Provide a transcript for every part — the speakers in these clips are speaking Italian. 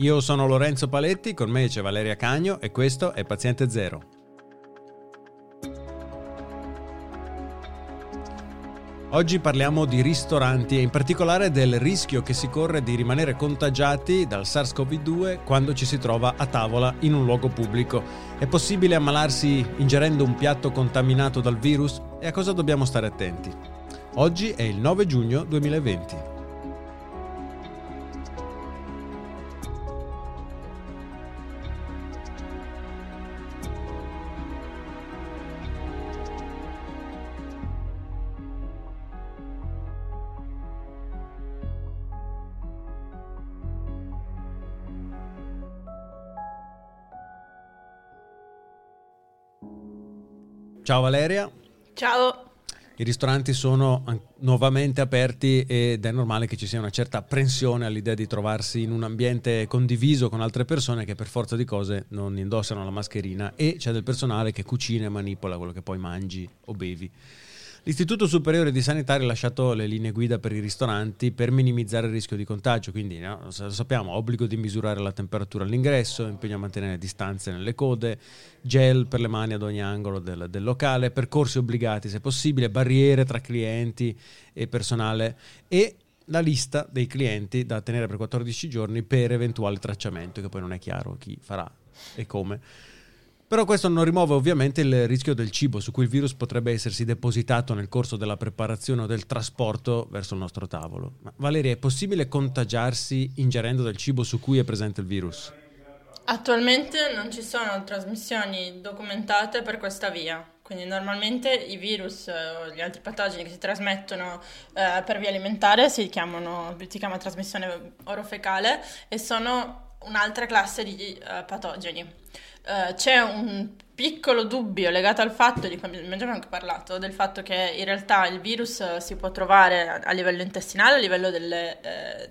Io sono Lorenzo Paletti, con me c'è Valeria Cagno e questo è Paziente Zero. Oggi parliamo di ristoranti e in particolare del rischio che si corre di rimanere contagiati dal SARS-CoV-2 quando ci si trova a tavola in un luogo pubblico. È possibile ammalarsi ingerendo un piatto contaminato dal virus? E a cosa dobbiamo stare attenti? Oggi è il 9 giugno 2020. Ciao Valeria. Ciao. I ristoranti sono nuovamente aperti ed è normale che ci sia una certa apprensione all'idea di trovarsi in un ambiente condiviso con altre persone che per forza di cose non indossano la mascherina e c'è del personale che cucina e manipola quello che poi mangi o bevi. L'Istituto Superiore di Sanità ha rilasciato le linee guida per i ristoranti per minimizzare il rischio di contagio, quindi no, lo sappiamo, obbligo di misurare la temperatura all'ingresso, impegno a mantenere distanze nelle code, gel per le mani ad ogni angolo del, del locale, percorsi obbligati se possibile, barriere tra clienti e personale e la lista dei clienti da tenere per 14 giorni per eventuale tracciamento, che poi non è chiaro chi farà e come. Però questo non rimuove ovviamente il rischio del cibo su cui il virus potrebbe essersi depositato nel corso della preparazione o del trasporto verso il nostro tavolo. Ma Valeria, è possibile contagiarsi ingerendo del cibo su cui è presente il virus? Attualmente non ci sono trasmissioni documentate per questa via, quindi normalmente i virus o gli altri patogeni che si trasmettono eh, per via alimentare si, chiamano, si chiama trasmissione orofecale e sono un'altra classe di eh, patogeni. Uh, c'è un piccolo dubbio legato al fatto, di cui abbiamo anche parlato, del fatto che in realtà il virus si può trovare a livello intestinale, a livello delle, eh,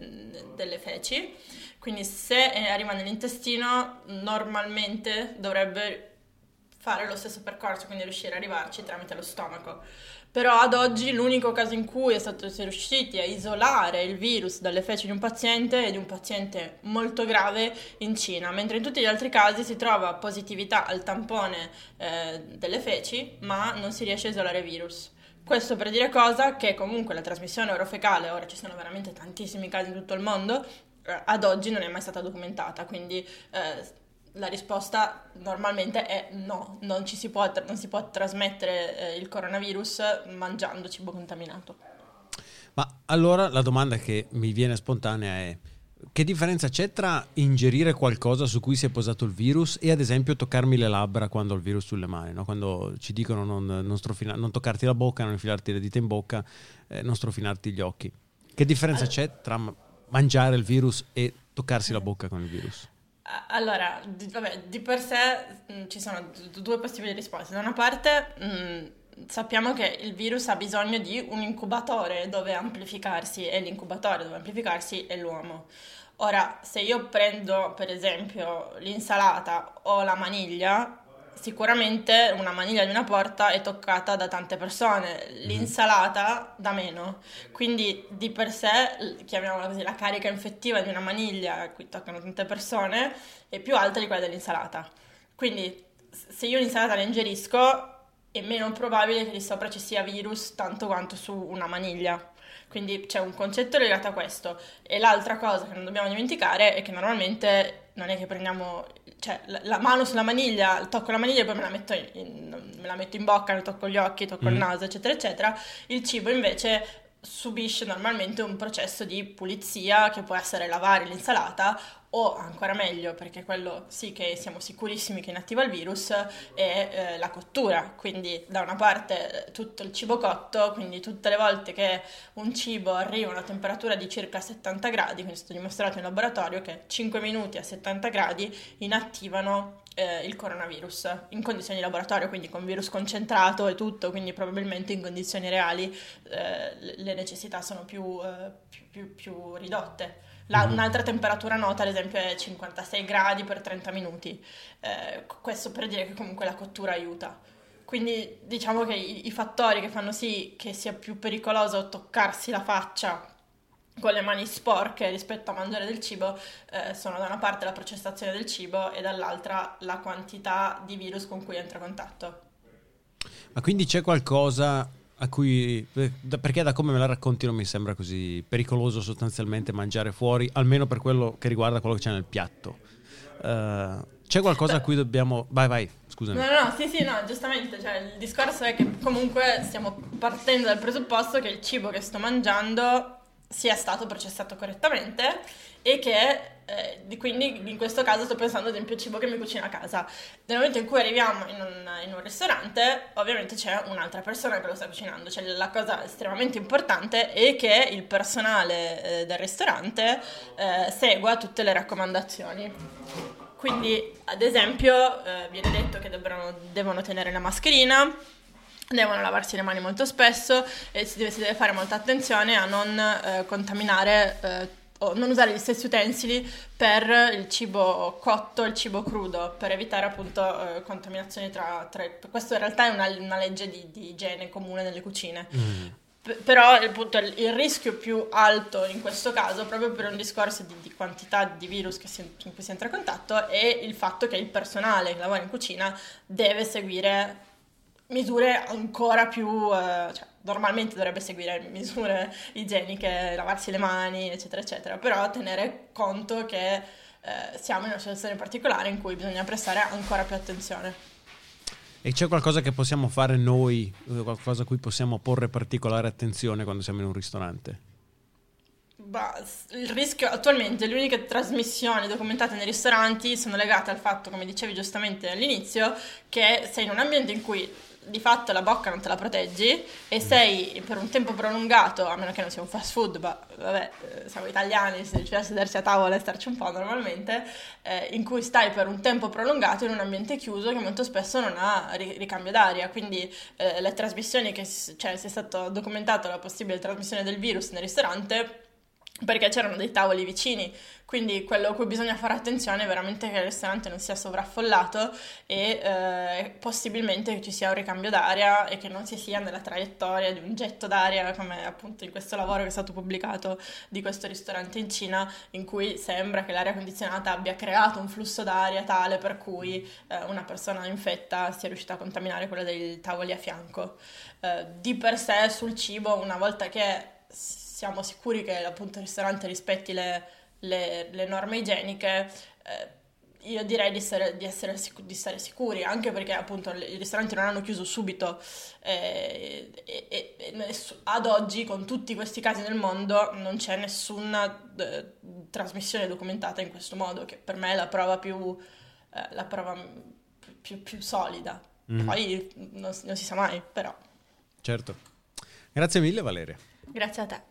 delle feci, quindi se arriva nell'intestino normalmente dovrebbe fare lo stesso percorso, quindi riuscire ad arrivarci tramite lo stomaco. Però ad oggi l'unico caso in cui è stato, si è riusciti a isolare il virus dalle feci di un paziente è di un paziente molto grave in Cina, mentre in tutti gli altri casi si trova positività al tampone eh, delle feci, ma non si riesce a isolare il virus. Questo per dire cosa? Che comunque la trasmissione orofecale, ora ci sono veramente tantissimi casi in tutto il mondo, eh, ad oggi non è mai stata documentata, quindi eh, la risposta normalmente è no, non, si, può, non si può trasmettere eh, il coronavirus mangiando cibo contaminato. Ma allora la domanda che mi viene spontanea è che differenza c'è tra ingerire qualcosa su cui si è posato il virus e ad esempio toccarmi le labbra quando ho il virus sulle mani? No? Quando ci dicono non, non, strofina- non, toccarti la bocca, non infilarti le dita in bocca, eh, non strofinarti gli occhi. Che differenza c'è tra mangiare il virus e toccarsi la bocca con il virus? Allora, di, vabbè, di per sé mh, mm, ci sono d- due possibili risposte. Da una parte mh, mm, sappiamo che il virus ha bisogno di un incubatore dove amplificarsi e l'incubatore dove amplificarsi è l'uomo. Ora, se io prendo per esempio l'insalata o la maniglia, sicuramente una maniglia di una porta è toccata da tante persone, mhm. l'insalata da meno. Quindi di per sé, chiamiamola così, la carica infettiva di una maniglia a cui toccano tante persone è più alta di quella dell'insalata. Quindi se io l'insalata la ingerisco è meno probabile che lì sopra ci sia virus tanto quanto su una maniglia. Quindi c'è un concetto legato a questo. E l'altra cosa che non dobbiamo dimenticare è che normalmente non è che prendiamo cioè, la, la, mano sulla maniglia, tocco la maniglia e poi me la metto in, me la metto in bocca, ne tocco gli occhi, tocco mm. il naso, eccetera, eccetera. Il cibo invece subisce normalmente un processo di pulizia che può essere lavare l'insalata o ancora meglio, perché quello sì che siamo sicurissimi che inattiva il virus, è eh, la cottura. Quindi da una parte eh, tutto il cibo cotto, quindi tutte le volte che un cibo arriva a una temperatura di circa 70 gradi, quindi è stato dimostrato in laboratorio che 5 minuti a 70 gradi inattivano eh, il coronavirus in condizioni di laboratorio, quindi con virus concentrato e tutto, quindi probabilmente in condizioni reali eh, le necessità sono più, eh, più, più, più ridotte. La, mm-hmm. Un'altra temperatura nota, ad esempio, è 56 gradi per 30 minuti. Eh, questo per dire che comunque la cottura aiuta. Quindi diciamo che i, i, fattori che fanno sì che sia più pericoloso toccarsi la faccia con le mani sporche rispetto a mangiare del cibo eh, sono da una parte la processazione del cibo e dall'altra la quantità di virus con cui entra a contatto. Ma quindi c'è qualcosa a cui, perché da come me la racconti non mi sembra così pericoloso sostanzialmente mangiare fuori, almeno per quello che riguarda quello che c'è nel piatto. Uh, c'è qualcosa a cui dobbiamo... Vai, vai, scusami. No, no, sì, sì, no, giustamente, cioè, il discorso è che comunque stiamo partendo dal presupposto che il cibo che sto mangiando sia stato processato correttamente e che eh, quindi in questo caso sto pensando ad esempio al cibo che mi cucino a casa. Nel momento in cui arriviamo in un, in un, ristorante, ovviamente c'è un'altra persona che lo sta cucinando, cioè la cosa estremamente importante è che il personale eh, del ristorante eh, segua tutte le raccomandazioni. Quindi, ad esempio, eh, viene detto che debbano, devono tenere la mascherina, devono lavarsi le mani molto spesso e si deve, si deve fare molta attenzione a non eh, contaminare eh, o non usare gli stessi utensili per il cibo cotto e il cibo crudo per evitare appunto eh, contaminazioni tra, tra, questo in realtà è una, una legge di, di, igiene comune nelle cucine mm. P- però appunto, il, il, rischio più alto in questo caso proprio per un discorso di, di quantità di virus si, in cui si entra in contatto è il fatto che il personale che lavora in cucina deve seguire misure ancora più, eh, cioè, normalmente dovrebbe seguire misure igieniche, lavarsi le mani, eccetera, eccetera, però tenere conto che eh, siamo in una situazione particolare in cui bisogna prestare ancora più attenzione. E c'è qualcosa che possiamo fare noi, qualcosa a cui possiamo porre particolare attenzione quando siamo in un ristorante? Bah, il rischio attualmente, le uniche trasmissioni documentate nei ristoranti sono legate al fatto, come dicevi giustamente all'inizio, che sei in un ambiente in cui di fatto la bocca non te la proteggi e mm. sei per un tempo prolungato, a meno che non sia un fast food, ma vabbè, eh, siamo italiani, se ci a sedersi a tavola e starci un po' normalmente, eh, in cui stai per un tempo prolungato in un ambiente chiuso che molto spesso non ha ricambio d'aria, quindi eh, le trasmissioni che, cioè, se è stato documentato la possibile trasmissione del virus nel ristorante perché c'erano dei tavoli vicini, quindi quello a cui bisogna fare attenzione è veramente che il ristorante non sia sovraffollato e eh, possibilmente che ci sia un ricambio d'aria e che non si sia nella traiettoria di un getto d'aria come appunto in questo lavoro che è stato pubblicato di questo ristorante in Cina in cui sembra che l'aria condizionata abbia creato un flusso d'aria tale per cui eh, una persona infetta sia riuscita a contaminare quella dei tavoli a fianco. Eh, di per sé sul cibo una volta che siamo sicuri che appunto il ristorante rispetti le, le, le norme igieniche, eh, io direi di, essere, di, essere, di, stare sicuri, anche perché appunto i ristoranti non hanno chiuso subito eh, e, e, e, ad oggi con tutti questi casi nel mondo non c'è nessuna eh, trasmissione documentata in questo modo, che per me è la prova più, eh, la prova più, più solida. Mm. Poi non, non si sa mai, però. Certo. Grazie mille Valeria. Grazie a te.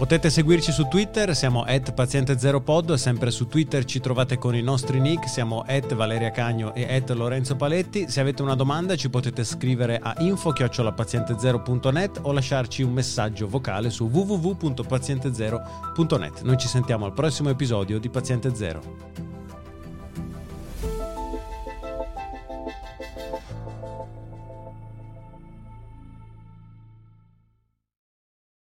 Potete seguirci su Twitter, siamo at paziente0pod, sempre su Twitter ci trovate con i nostri nick, siamo at Valeria Cagno e at Lorenzo Paletti. Se avete una domanda ci potete scrivere a info-paziente0.net o lasciarci un messaggio vocale su www.paziente0.net. Noi ci sentiamo al prossimo episodio di Paziente Zero.